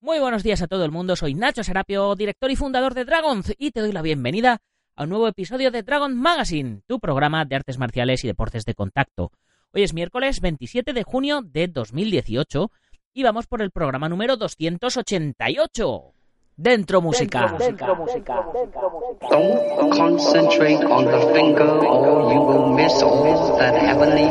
muy buenos días a todo el mundo, soy Nacho Serapio, director y fundador de Dragons, y te doy la bienvenida a un nuevo episodio de Dragon Magazine, tu programa de artes marciales y deportes de contacto. Hoy es miércoles 27 de junio de 2018 y vamos por el programa número 288. Dentro música. Dentro, música. Don't concentrate on the finger or you will miss that heavenly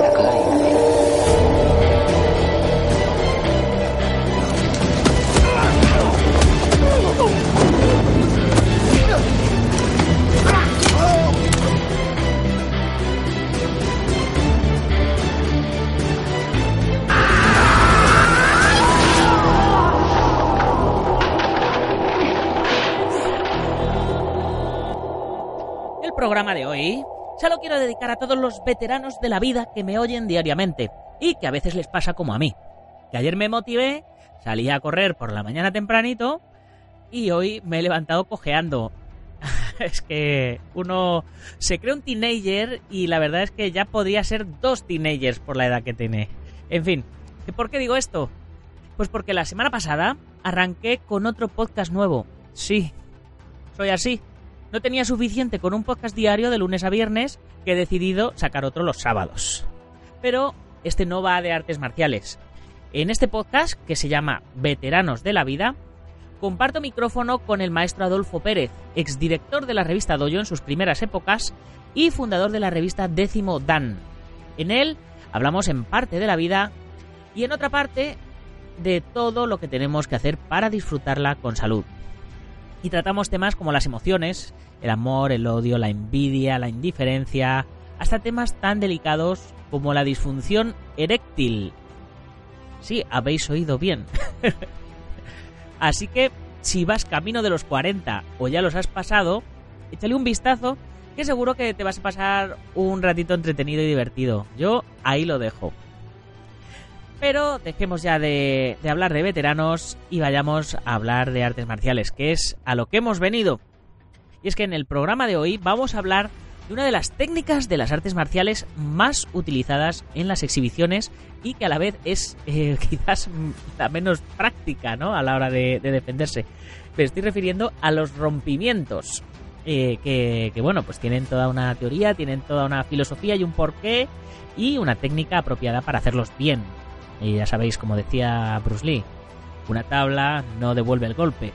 programa de hoy se lo quiero dedicar a todos los veteranos de la vida que me oyen diariamente y que a veces les pasa como a mí. Que ayer me motivé, salí a correr por la mañana tempranito y hoy me he levantado cojeando. es que uno se cree un teenager y la verdad es que ya podría ser dos teenagers por la edad que tiene. En fin, ¿por qué digo esto? Pues porque la semana pasada arranqué con otro podcast nuevo. Sí, soy así. No tenía suficiente con un podcast diario de lunes a viernes que he decidido sacar otro los sábados. Pero este no va de artes marciales. En este podcast, que se llama Veteranos de la Vida, comparto micrófono con el maestro Adolfo Pérez, exdirector de la revista Doyo en sus primeras épocas y fundador de la revista Décimo Dan. En él hablamos en parte de la vida y en otra parte de todo lo que tenemos que hacer para disfrutarla con salud y tratamos temas como las emociones, el amor, el odio, la envidia, la indiferencia, hasta temas tan delicados como la disfunción eréctil. Sí, habéis oído bien. Así que si vas camino de los 40 o ya los has pasado, échale un vistazo que seguro que te vas a pasar un ratito entretenido y divertido. Yo ahí lo dejo. Pero dejemos ya de, hablar de veteranos y vayamos a hablar de artes marciales, que es a lo que hemos venido. Y es que en el programa de hoy vamos a hablar de una de las técnicas de las artes marciales más utilizadas en las exhibiciones y que a la vez es eh, quizás la menos práctica ¿no? a la hora de, defenderse. Me estoy refiriendo a los rompimientos. Eh, que, que, bueno, pues tienen toda una teoría, tienen toda una filosofía y un porqué y una técnica apropiada para hacerlos bien. Y ya sabéis, como decía Bruce Lee, una tabla no devuelve el golpe.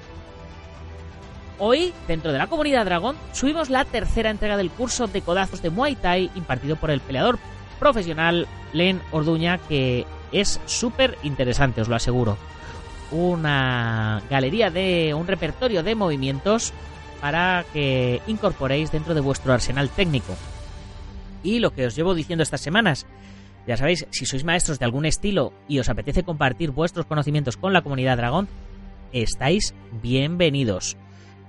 Hoy, dentro de la comunidad Dragón, subimos la tercera entrega del curso de codazos de Muay Thai impartido por el peleador profesional Len Orduña, que es súper interesante, os lo aseguro. Una galería de un repertorio de movimientos para que incorporéis dentro de vuestro arsenal técnico. Y lo que os llevo diciendo estas semanas, ya sabéis, si sois maestros de algún estilo y os apetece compartir vuestros conocimientos con la comunidad dragón, estáis bienvenidos.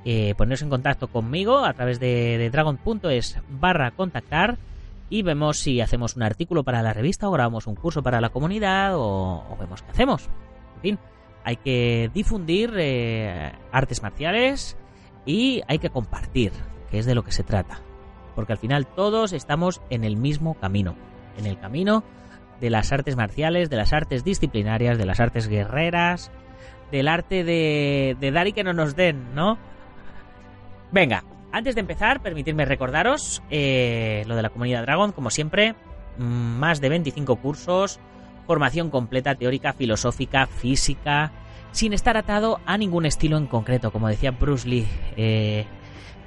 Eh, poneros en contacto conmigo a través de, dragon.es barra contactar y vemos si hacemos un artículo para la revista o grabamos un curso para la comunidad o, vemos qué hacemos. En fin, hay que difundir eh, artes marciales y hay que compartir, que es de lo que se trata. Porque al final todos estamos en el mismo camino en el camino de las artes marciales, de las artes disciplinarias, de las artes guerreras, del arte de, dar y que no nos den, ¿no? Venga, antes de empezar, permitidme recordaros eh, lo de la comunidad Dragon, como siempre, mm, más de 25 cursos, formación completa teórica, filosófica, física, sin estar atado a ningún estilo en concreto, como decía Bruce Lee. Eh,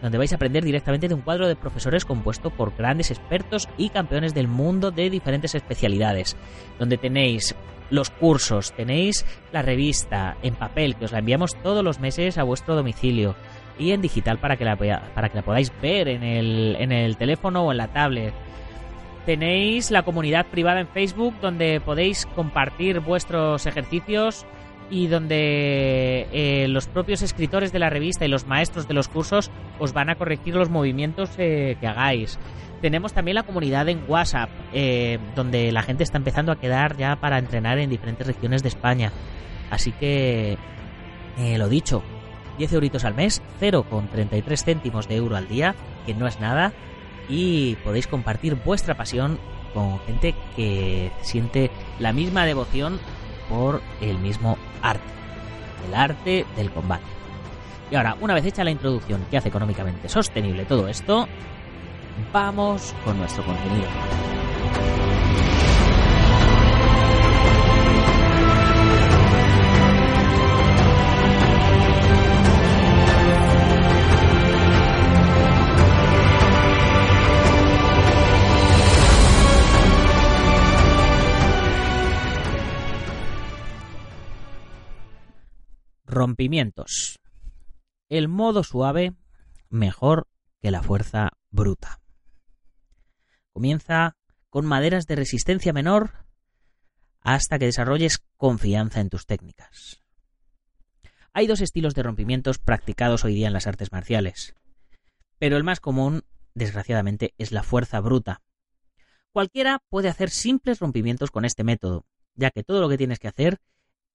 donde vais a aprender directamente de un cuadro de profesores compuesto por grandes expertos y campeones del mundo de diferentes especialidades, donde tenéis los cursos, tenéis la revista en papel que os la enviamos todos los meses a vuestro domicilio y en digital para que la, para que la podáis ver en el, en el teléfono o en la tablet. Tenéis la comunidad privada en Facebook donde podéis compartir vuestros ejercicios y donde eh, los propios escritores de la revista y los maestros de los cursos os van a corregir los movimientos eh, que hagáis. Tenemos también la comunidad en WhatsApp, eh, donde la gente está empezando a quedar ya para entrenar en diferentes regiones de España. Así que, lo dicho, 10 euritos al mes, 0,33 céntimos de euro al día, que no es nada, y podéis compartir vuestra pasión con gente que siente la misma devoción por el mismo arte, el arte del combate. Y ahora, una vez hecha la introducción que hace económicamente sostenible todo esto, vamos con nuestro contenido. Rompimientos. El modo suave mejor que la fuerza bruta. Comienza con maderas de resistencia menor hasta que desarrolles confianza en tus técnicas. Hay dos estilos de rompimientos practicados hoy día en las artes marciales, pero el más común, desgraciadamente, es la fuerza bruta. Cualquiera puede hacer simples rompimientos con este método, ya que todo lo que tienes que hacer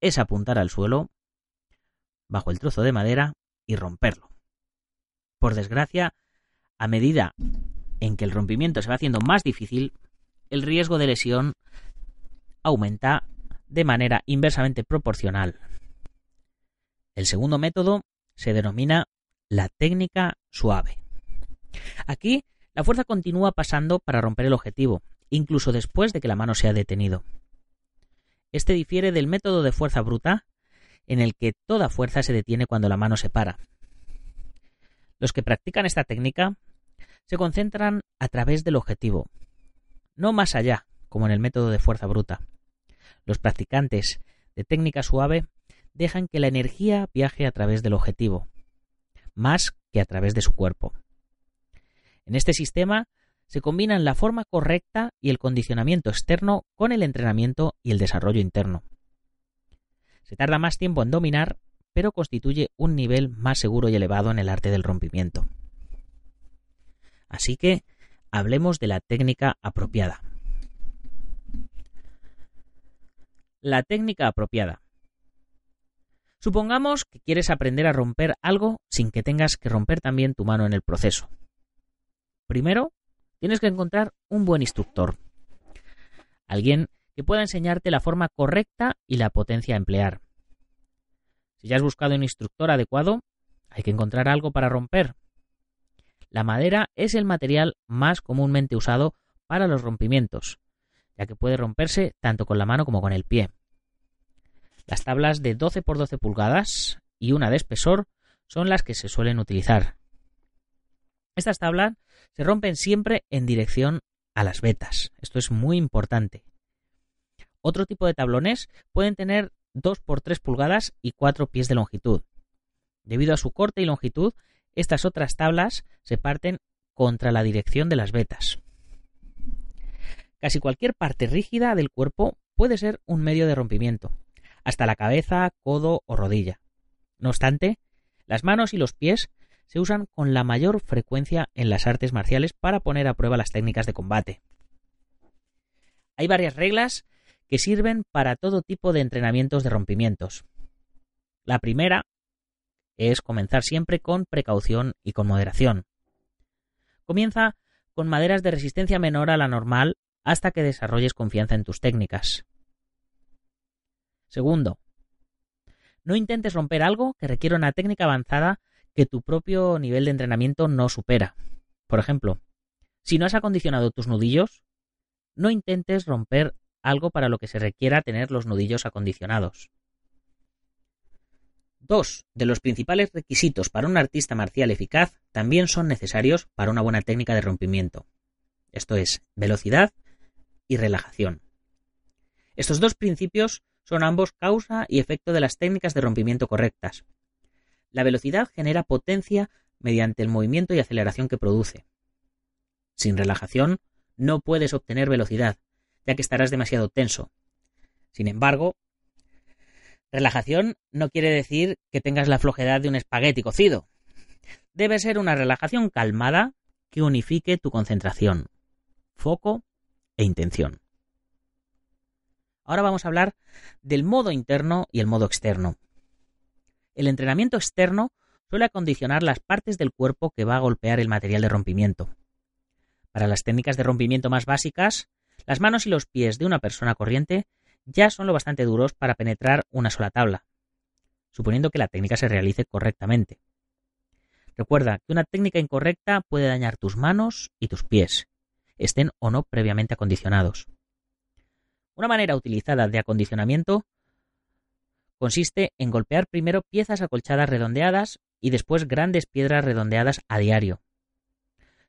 es apuntar al suelo bajo el trozo de madera y romperlo. Por desgracia, a medida en que el rompimiento se va haciendo más difícil, el riesgo de lesión aumenta de manera inversamente proporcional. El segundo método se denomina la técnica suave. Aquí, la fuerza continúa pasando para romper el objetivo, incluso después de que la mano se ha detenido. Este difiere del método de fuerza bruta, en el que toda fuerza se detiene cuando la mano se para. Los que practican esta técnica se concentran a través del objetivo, no más allá, como en el método de fuerza bruta. Los practicantes de técnica suave dejan que la energía viaje a través del objetivo, más que a través de su cuerpo. En este sistema se combinan la forma correcta y el condicionamiento externo con el entrenamiento y el desarrollo interno. Se tarda más tiempo en dominar, pero constituye un nivel más seguro y elevado en el arte del rompimiento. Así que hablemos de la técnica apropiada. La técnica apropiada. Supongamos que quieres aprender a romper algo sin que tengas que romper también tu mano en el proceso. Primero, tienes que encontrar un buen instructor. Alguien que pueda enseñarte la forma correcta y la potencia a emplear. Si ya has buscado un instructor adecuado, hay que encontrar algo para romper. La madera es el material más comúnmente usado para los rompimientos, ya que puede romperse tanto con la mano como con el pie. Las tablas de 12 por 12 pulgadas y una de espesor son las que se suelen utilizar. Estas tablas se rompen siempre en dirección a las vetas. Esto es muy importante. Otro tipo de tablones pueden tener 2 por 3 pulgadas y 4 pies de longitud. Debido a su corte y longitud, estas otras tablas se parten contra la dirección de las vetas. Casi cualquier parte rígida del cuerpo puede ser un medio de rompimiento, hasta la cabeza, codo o rodilla. No obstante, las manos y los pies se usan con la mayor frecuencia en las artes marciales para poner a prueba las técnicas de combate. Hay varias reglas que sirven para todo tipo de entrenamientos de rompimientos. La primera es comenzar siempre con precaución y con moderación. Comienza con maderas de resistencia menor a la normal hasta que desarrolles confianza en tus técnicas. Segundo, no intentes romper algo que requiera una técnica avanzada que tu propio nivel de entrenamiento no supera. Por ejemplo, si no has acondicionado tus nudillos, no intentes romper algo para lo que se requiera tener los nudillos acondicionados. Dos de los principales requisitos para un artista marcial eficaz también son necesarios para una buena técnica de rompimiento. Esto es, velocidad y relajación. Estos dos principios son ambos causa y efecto de las técnicas de rompimiento correctas. La velocidad genera potencia mediante el movimiento y aceleración que produce. Sin relajación no puedes obtener velocidad, ya que estarás demasiado tenso. Sin embargo, Relajación no quiere decir que tengas la flojedad de un espagueti cocido. Debe ser una relajación calmada que unifique tu concentración, foco e intención. Ahora vamos a hablar del modo interno y el modo externo. El entrenamiento externo suele acondicionar las partes del cuerpo que va a golpear el material de rompimiento. Para las técnicas de rompimiento más básicas, las manos y los pies de una persona corriente ya son lo bastante duros para penetrar una sola tabla, suponiendo que la técnica se realice correctamente. Recuerda que una técnica incorrecta puede dañar tus manos y tus pies, estén o no previamente acondicionados. Una manera utilizada de acondicionamiento consiste en golpear primero piezas acolchadas redondeadas y después grandes piedras redondeadas a diario.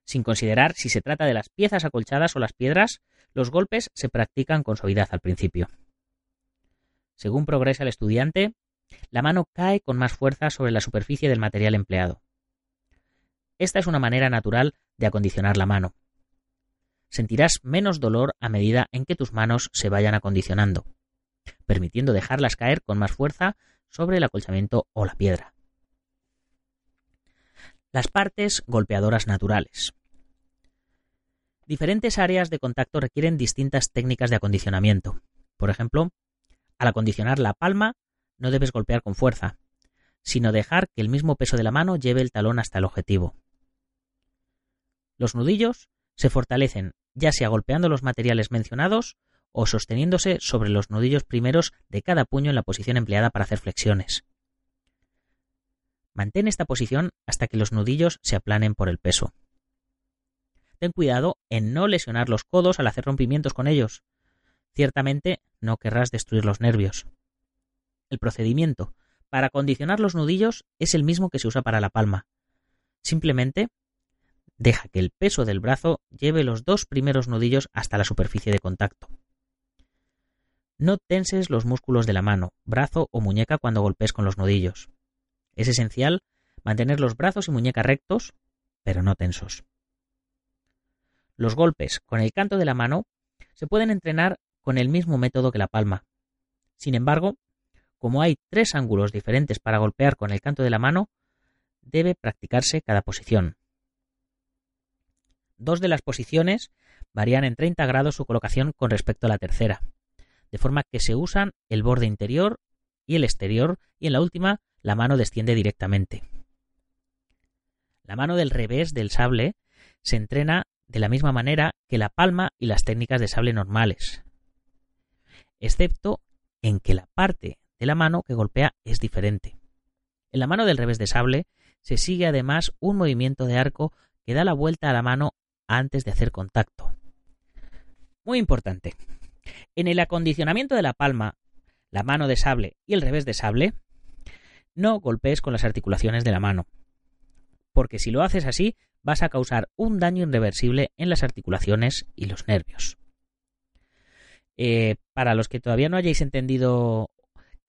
Sin considerar si se trata de las piezas acolchadas o las piedras, los golpes se practican con suavidad al principio. Según progresa el estudiante, la mano cae con más fuerza sobre la superficie del material empleado. Esta es una manera natural de acondicionar la mano sentirás menos dolor a medida en que tus manos se vayan acondicionando, permitiendo dejarlas caer con más fuerza sobre el acolchamiento o la piedra. Las partes golpeadoras naturales. Diferentes áreas de contacto requieren distintas técnicas de acondicionamiento. Por ejemplo, al acondicionar la palma, no debes golpear con fuerza, sino dejar que el mismo peso de la mano lleve el talón hasta el objetivo. Los nudillos se fortalecen ya sea golpeando los materiales mencionados o sosteniéndose sobre los nudillos primeros de cada puño en la posición empleada para hacer flexiones. Mantén esta posición hasta que los nudillos se aplanen por el peso. Ten cuidado en no lesionar los codos al hacer rompimientos con ellos. Ciertamente no querrás destruir los nervios. El procedimiento para condicionar los nudillos es el mismo que se usa para la palma. Simplemente Deja que el peso del brazo lleve los dos primeros nudillos hasta la superficie de contacto. No tenses los músculos de la mano, brazo o muñeca cuando golpes con los nudillos. Es esencial mantener los brazos y muñeca rectos, pero no tensos. Los golpes con el canto de la mano se pueden entrenar con el mismo método que la palma. Sin embargo, como hay tres ángulos diferentes para golpear con el canto de la mano, debe practicarse cada posición. Dos de las posiciones varían en 30 grados su colocación con respecto a la tercera, de forma que se usan el borde interior y el exterior y en la última la mano desciende directamente. La mano del revés del sable se entrena de la misma manera que la palma y las técnicas de sable normales, excepto en que la parte de la mano que golpea es diferente. En la mano del revés de sable se sigue además un movimiento de arco que da la vuelta a la mano antes de hacer contacto. Muy importante. En el acondicionamiento de la palma, la mano de sable y el revés de sable, no golpees con las articulaciones de la mano, porque si lo haces así vas a causar un daño irreversible en las articulaciones y los nervios. Eh, para los que todavía no hayáis entendido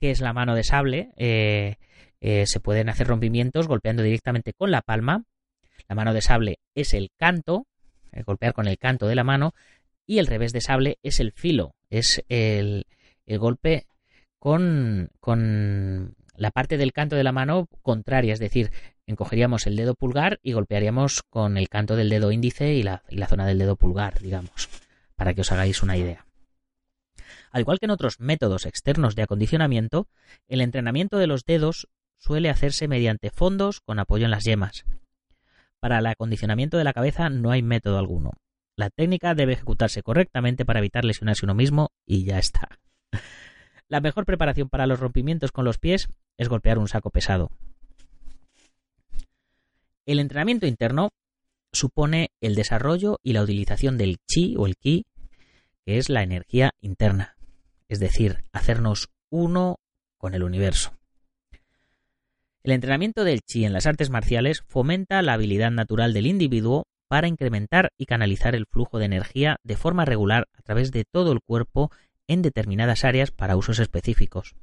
qué es la mano de sable, eh, eh, se pueden hacer rompimientos golpeando directamente con la palma. La mano de sable es el canto golpear con el canto de la mano, y el revés de sable es el filo, es el, golpe con, con la parte del canto de la mano contraria, es decir, encogeríamos el dedo pulgar y golpearíamos con el canto del dedo índice y la, zona del dedo pulgar, digamos, para que os hagáis una idea. Al igual que en otros métodos externos de acondicionamiento, el entrenamiento de los dedos suele hacerse mediante fondos con apoyo en las yemas. Para el acondicionamiento de la cabeza no hay método alguno. La técnica debe ejecutarse correctamente para evitar lesionarse uno mismo y ya está. La mejor preparación para los rompimientos con los pies es golpear un saco pesado. El entrenamiento interno supone el desarrollo y la utilización del chi o el ki, que es la energía interna, es decir, hacernos uno con el universo. El entrenamiento del chi en las artes marciales fomenta la habilidad natural del individuo para incrementar y canalizar el flujo de energía de forma regular a través de todo el cuerpo en determinadas áreas para usos específicos.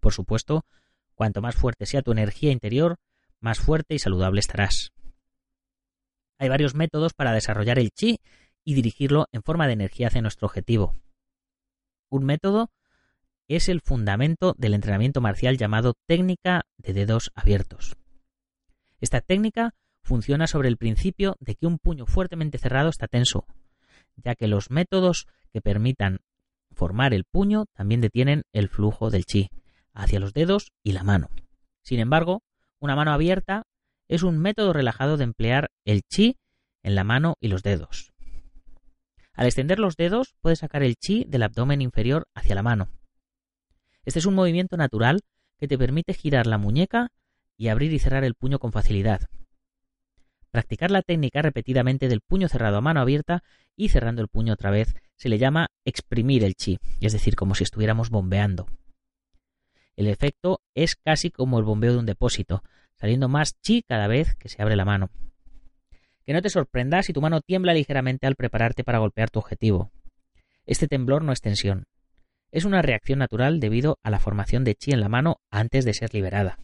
Por supuesto, cuanto más fuerte sea tu energía interior, más fuerte y saludable estarás. Hay varios métodos para desarrollar el chi y dirigirlo en forma de energía hacia nuestro objetivo. Un método es el fundamento del entrenamiento marcial llamado técnica de dedos abiertos. Esta técnica funciona sobre el principio de que un puño fuertemente cerrado está tenso, ya que los métodos que permitan formar el puño también detienen el flujo del chi hacia los dedos y la mano. Sin embargo, una mano abierta es un método relajado de emplear el chi en la mano y los dedos. Al extender los dedos, puedes sacar el chi del abdomen inferior hacia la mano. Este es un movimiento natural que te permite girar la muñeca y abrir y cerrar el puño con facilidad. Practicar la técnica repetidamente del puño cerrado a mano abierta y cerrando el puño otra vez se le llama exprimir el chi, es decir, como si estuviéramos bombeando. El efecto es casi como el bombeo de un depósito, saliendo más chi cada vez que se abre la mano. Que no te sorprenda si tu mano tiembla ligeramente al prepararte para golpear tu objetivo. Este temblor no es tensión. Es una reacción natural debido a la formación de chi en la mano antes de ser liberada.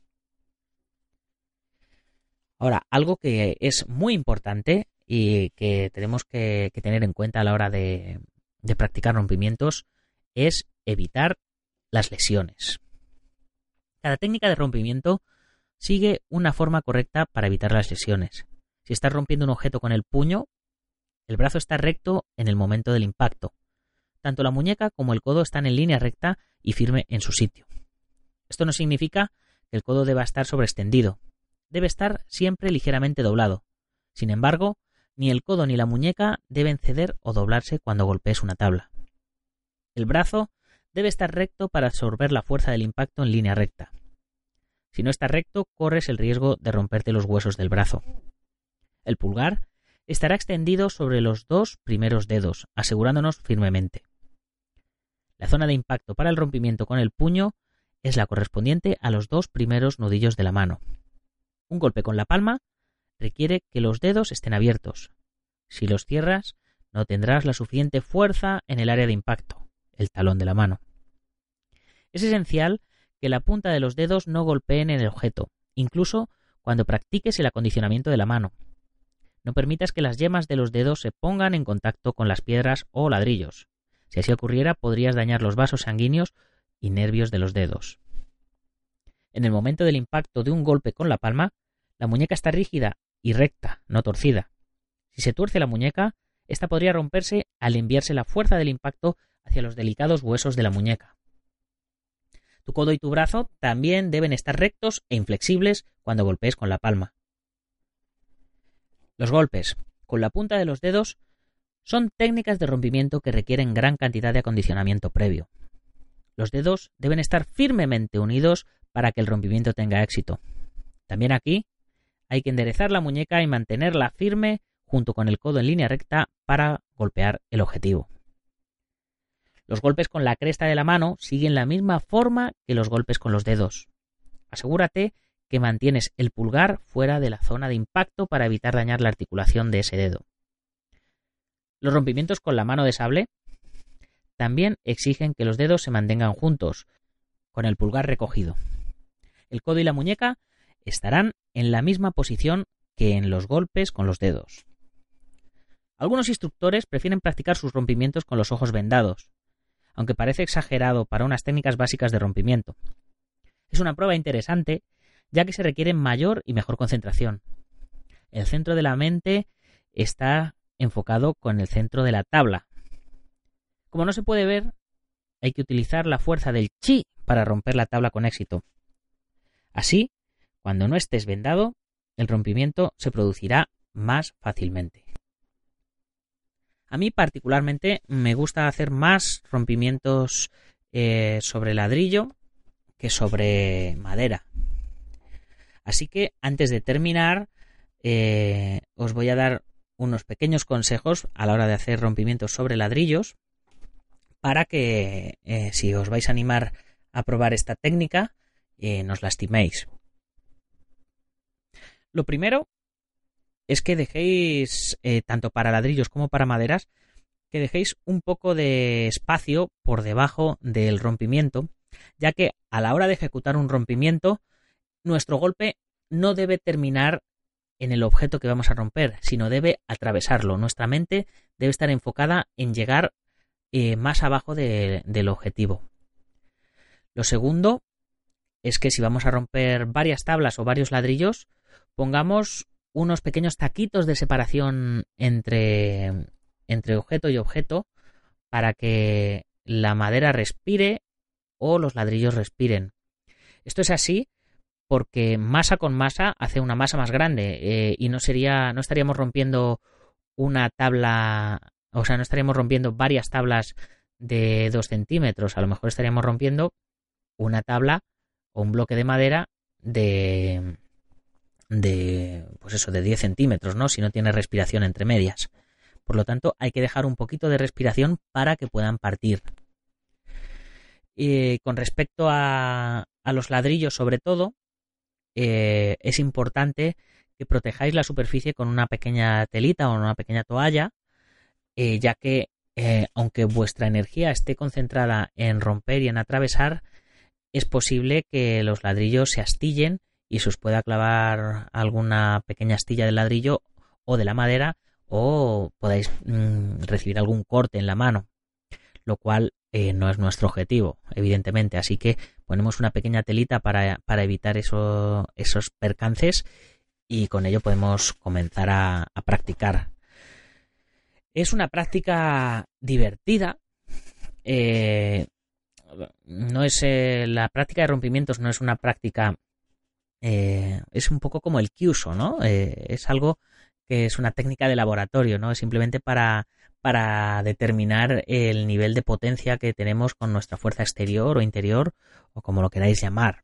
Ahora, algo que es muy importante y que tenemos que, tener en cuenta a la hora de, de practicar rompimientos es evitar las lesiones. Cada técnica de rompimiento sigue una forma correcta para evitar las lesiones. Si estás rompiendo un objeto con el puño, el brazo está recto en el momento del impacto. Tanto la muñeca como el codo están en línea recta y firme en su sitio. Esto no significa que el codo deba estar sobreextendido, debe estar siempre ligeramente doblado. Sin embargo, ni el codo ni la muñeca deben ceder o doblarse cuando golpees una tabla. El brazo debe estar recto para absorber la fuerza del impacto en línea recta. Si no está recto, corres el riesgo de romperte los huesos del brazo. El pulgar estará extendido sobre los dos primeros dedos, asegurándonos firmemente. La zona de impacto para el rompimiento con el puño es la correspondiente a los dos primeros nudillos de la mano. Un golpe con la palma requiere que los dedos estén abiertos. Si los cierras, no tendrás la suficiente fuerza en el área de impacto, el talón de la mano. Es esencial que la punta de los dedos no golpeen en el objeto, incluso cuando practiques el acondicionamiento de la mano. No permitas que las yemas de los dedos se pongan en contacto con las piedras o ladrillos. Si así ocurriera, podrías dañar los vasos sanguíneos y nervios de los dedos. En el momento del impacto de un golpe con la palma, la muñeca está rígida y recta, no torcida. Si se tuerce la muñeca, esta podría romperse al enviarse la fuerza del impacto hacia los delicados huesos de la muñeca. Tu codo y tu brazo también deben estar rectos e inflexibles cuando golpees con la palma. Los golpes con la punta de los dedos son técnicas de rompimiento que requieren gran cantidad de acondicionamiento previo. Los dedos deben estar firmemente unidos para que el rompimiento tenga éxito. También aquí hay que enderezar la muñeca y mantenerla firme junto con el codo en línea recta para golpear el objetivo. Los golpes con la cresta de la mano siguen la misma forma que los golpes con los dedos. Asegúrate que mantienes el pulgar fuera de la zona de impacto para evitar dañar la articulación de ese dedo. Los rompimientos con la mano de sable también exigen que los dedos se mantengan juntos, con el pulgar recogido el codo y la muñeca estarán en la misma posición que en los golpes con los dedos. Algunos instructores prefieren practicar sus rompimientos con los ojos vendados, aunque parece exagerado para unas técnicas básicas de rompimiento. Es una prueba interesante, ya que se requiere mayor y mejor concentración. El centro de la mente está enfocado con el centro de la tabla. Como no se puede ver, hay que utilizar la fuerza del chi para romper la tabla con éxito. Así, cuando no estés vendado, el rompimiento se producirá más fácilmente. A mí particularmente me gusta hacer más rompimientos eh, sobre ladrillo que sobre madera. Así que antes de terminar, eh, os voy a dar unos pequeños consejos a la hora de hacer rompimientos sobre ladrillos para que eh, si os vais a animar a probar esta técnica, nos lastiméis. Lo primero es que dejéis, eh, tanto para ladrillos como para maderas, que dejéis un poco de espacio por debajo del rompimiento, ya que a la hora de ejecutar un rompimiento, nuestro golpe no debe terminar en el objeto que vamos a romper, sino debe atravesarlo. Nuestra mente debe estar enfocada en llegar eh, más abajo del objetivo. Lo segundo es que si vamos a romper varias tablas o varios ladrillos, pongamos unos pequeños taquitos de separación entre, entre objeto y objeto para que la madera respire o los ladrillos respiren. Esto es así porque masa con masa hace una masa más grande eh, y no sería no estaríamos rompiendo una tabla o sea no estaríamos rompiendo varias tablas de 2 centímetros a lo mejor estaríamos rompiendo una tabla o un bloque de madera de de pues eso de 10 centímetros no si no tiene respiración entre medias. Por lo tanto hay que dejar un poquito de respiración para que puedan partir. Y con respecto a, a los ladrillos sobre todo eh, es importante que protejáis la superficie con una pequeña telita o una pequeña toalla, eh, ya que eh, aunque vuestra energía esté concentrada en romper y en atravesar, es posible que los ladrillos se astillen y se os pueda clavar alguna pequeña astilla de ladrillo o de la madera o podáis mm, recibir algún corte en la mano, lo cual no es nuestro objetivo, evidentemente. Así que ponemos una pequeña telita para, evitar esos percances y con ello podemos comenzar a, practicar. Es una práctica divertida. Eh, no es eh, la práctica de rompimientos no es una práctica eh, es un poco como el Kyuso, ¿no? es algo que es una técnica de laboratorio, ¿no? Es simplemente para para determinar el nivel de potencia que tenemos con nuestra fuerza exterior o interior o como lo queráis llamar.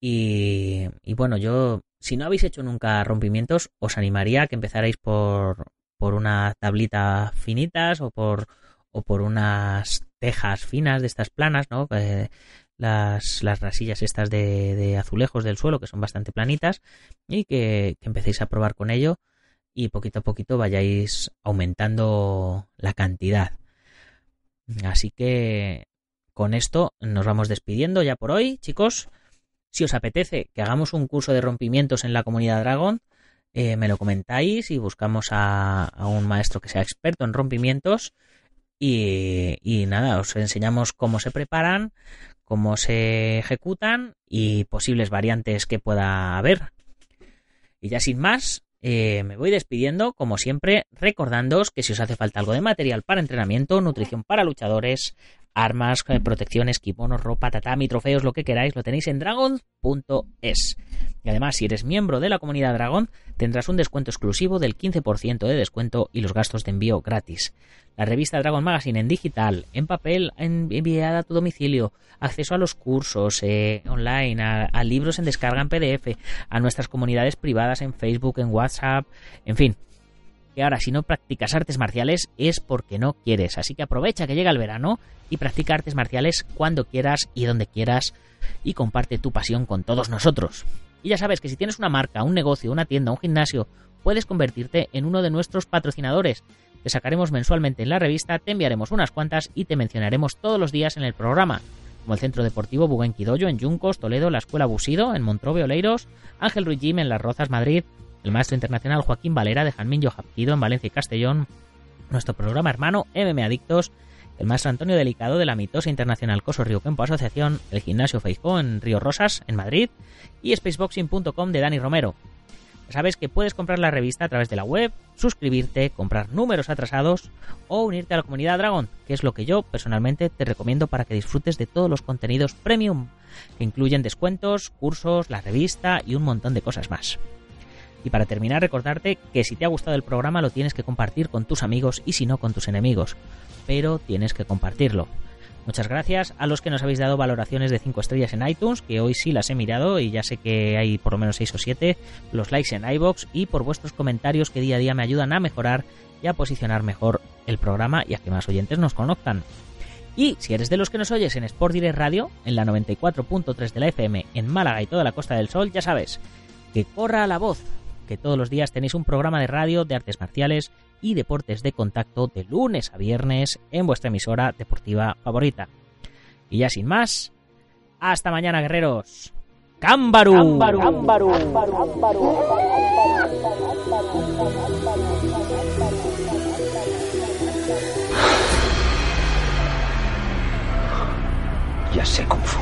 Y, bueno, yo, si no habéis hecho nunca rompimientos, os animaría a que empezarais por, por una tablita finitas o por, o por unas tejas finas de estas planas, ¿no? Las, las rasillas estas de, azulejos del suelo que son bastante planitas y que, que empecéis a probar con ello y poquito a poquito vayáis aumentando la cantidad. Así que con esto nos vamos despidiendo ya por hoy, chicos. Si os apetece que hagamos un curso de rompimientos en la comunidad Dragon, eh, me lo comentáis y buscamos a, un maestro que sea experto en rompimientos. Y, nada, os enseñamos cómo se preparan, cómo se ejecutan y posibles variantes que pueda haber. Y ya sin más, eh, me voy despidiendo, como siempre, recordándoos que si os hace falta algo de material para entrenamiento, nutrición para luchadores, armas, eh, protecciones, kimonos, ropa, tatami, trofeos, lo que queráis, lo tenéis en dragon.es. Y además, si eres miembro de la comunidad Dragon, tendrás un descuento exclusivo del 15% de descuento y los gastos de envío gratis. La revista Dragon Magazine en digital, en papel, enviada a tu domicilio, acceso a los cursos eh, online, a libros en descarga en PDF, a nuestras comunidades privadas en Facebook, en WhatsApp, en fin, que ahora si no practicas artes marciales es porque no quieres. Así que aprovecha que llega el verano y practica artes marciales cuando quieras y donde quieras y comparte tu pasión con todos nosotros. Y ya sabes que si tienes una marca, un negocio, una tienda, un gimnasio, puedes convertirte en uno de nuestros patrocinadores. Te sacaremos mensualmente en la revista, te enviaremos unas cuantas y te mencionaremos todos los días en el programa como el Centro Deportivo Buguenquidoyo en Yuncos, Toledo, la Escuela Busido en Montrove Oleiros, Ángel Ruiz Jim en Las Rozas, Madrid, el maestro internacional Joaquín Valera de Janminho Japquido en Valencia y Castellón, nuestro programa hermano MM Adictos, el maestro Antonio Delicado de la mitosa internacional Coso Río Campo Asociación, el gimnasio Facebook en Río Rosas, en Madrid, y spaceboxing.com de Dani Romero. Ya sabes que puedes comprar la revista a través de la web, suscribirte, comprar números atrasados o unirte a la comunidad Dragon, que es lo que yo personalmente te recomiendo para que disfrutes de todos los contenidos premium, que incluyen descuentos, cursos, la revista y un montón de cosas más. Y para terminar, recordarte que si te ha gustado el programa lo tienes que compartir con tus amigos y si no con tus enemigos. Pero tienes que compartirlo. Muchas gracias a los que nos habéis dado valoraciones de 5 estrellas en iTunes, que hoy sí las he mirado y ya sé que hay por lo menos 6 o 7, los likes en iBox y por vuestros comentarios que día a día me ayudan a mejorar y a posicionar mejor el programa y a que más oyentes nos conozcan. Y si eres de los que nos oyes en Sport Direct Radio, en la 94.3 de la FM en Málaga y toda la Costa del Sol, ya sabes, que corra la voz que todos los días tenéis un programa de radio de artes marciales y deportes de contacto de lunes a viernes en vuestra emisora deportiva favorita. Y ya sin más, hasta mañana guerreros. ¡Cámbaru! Ya sé Kung Fu.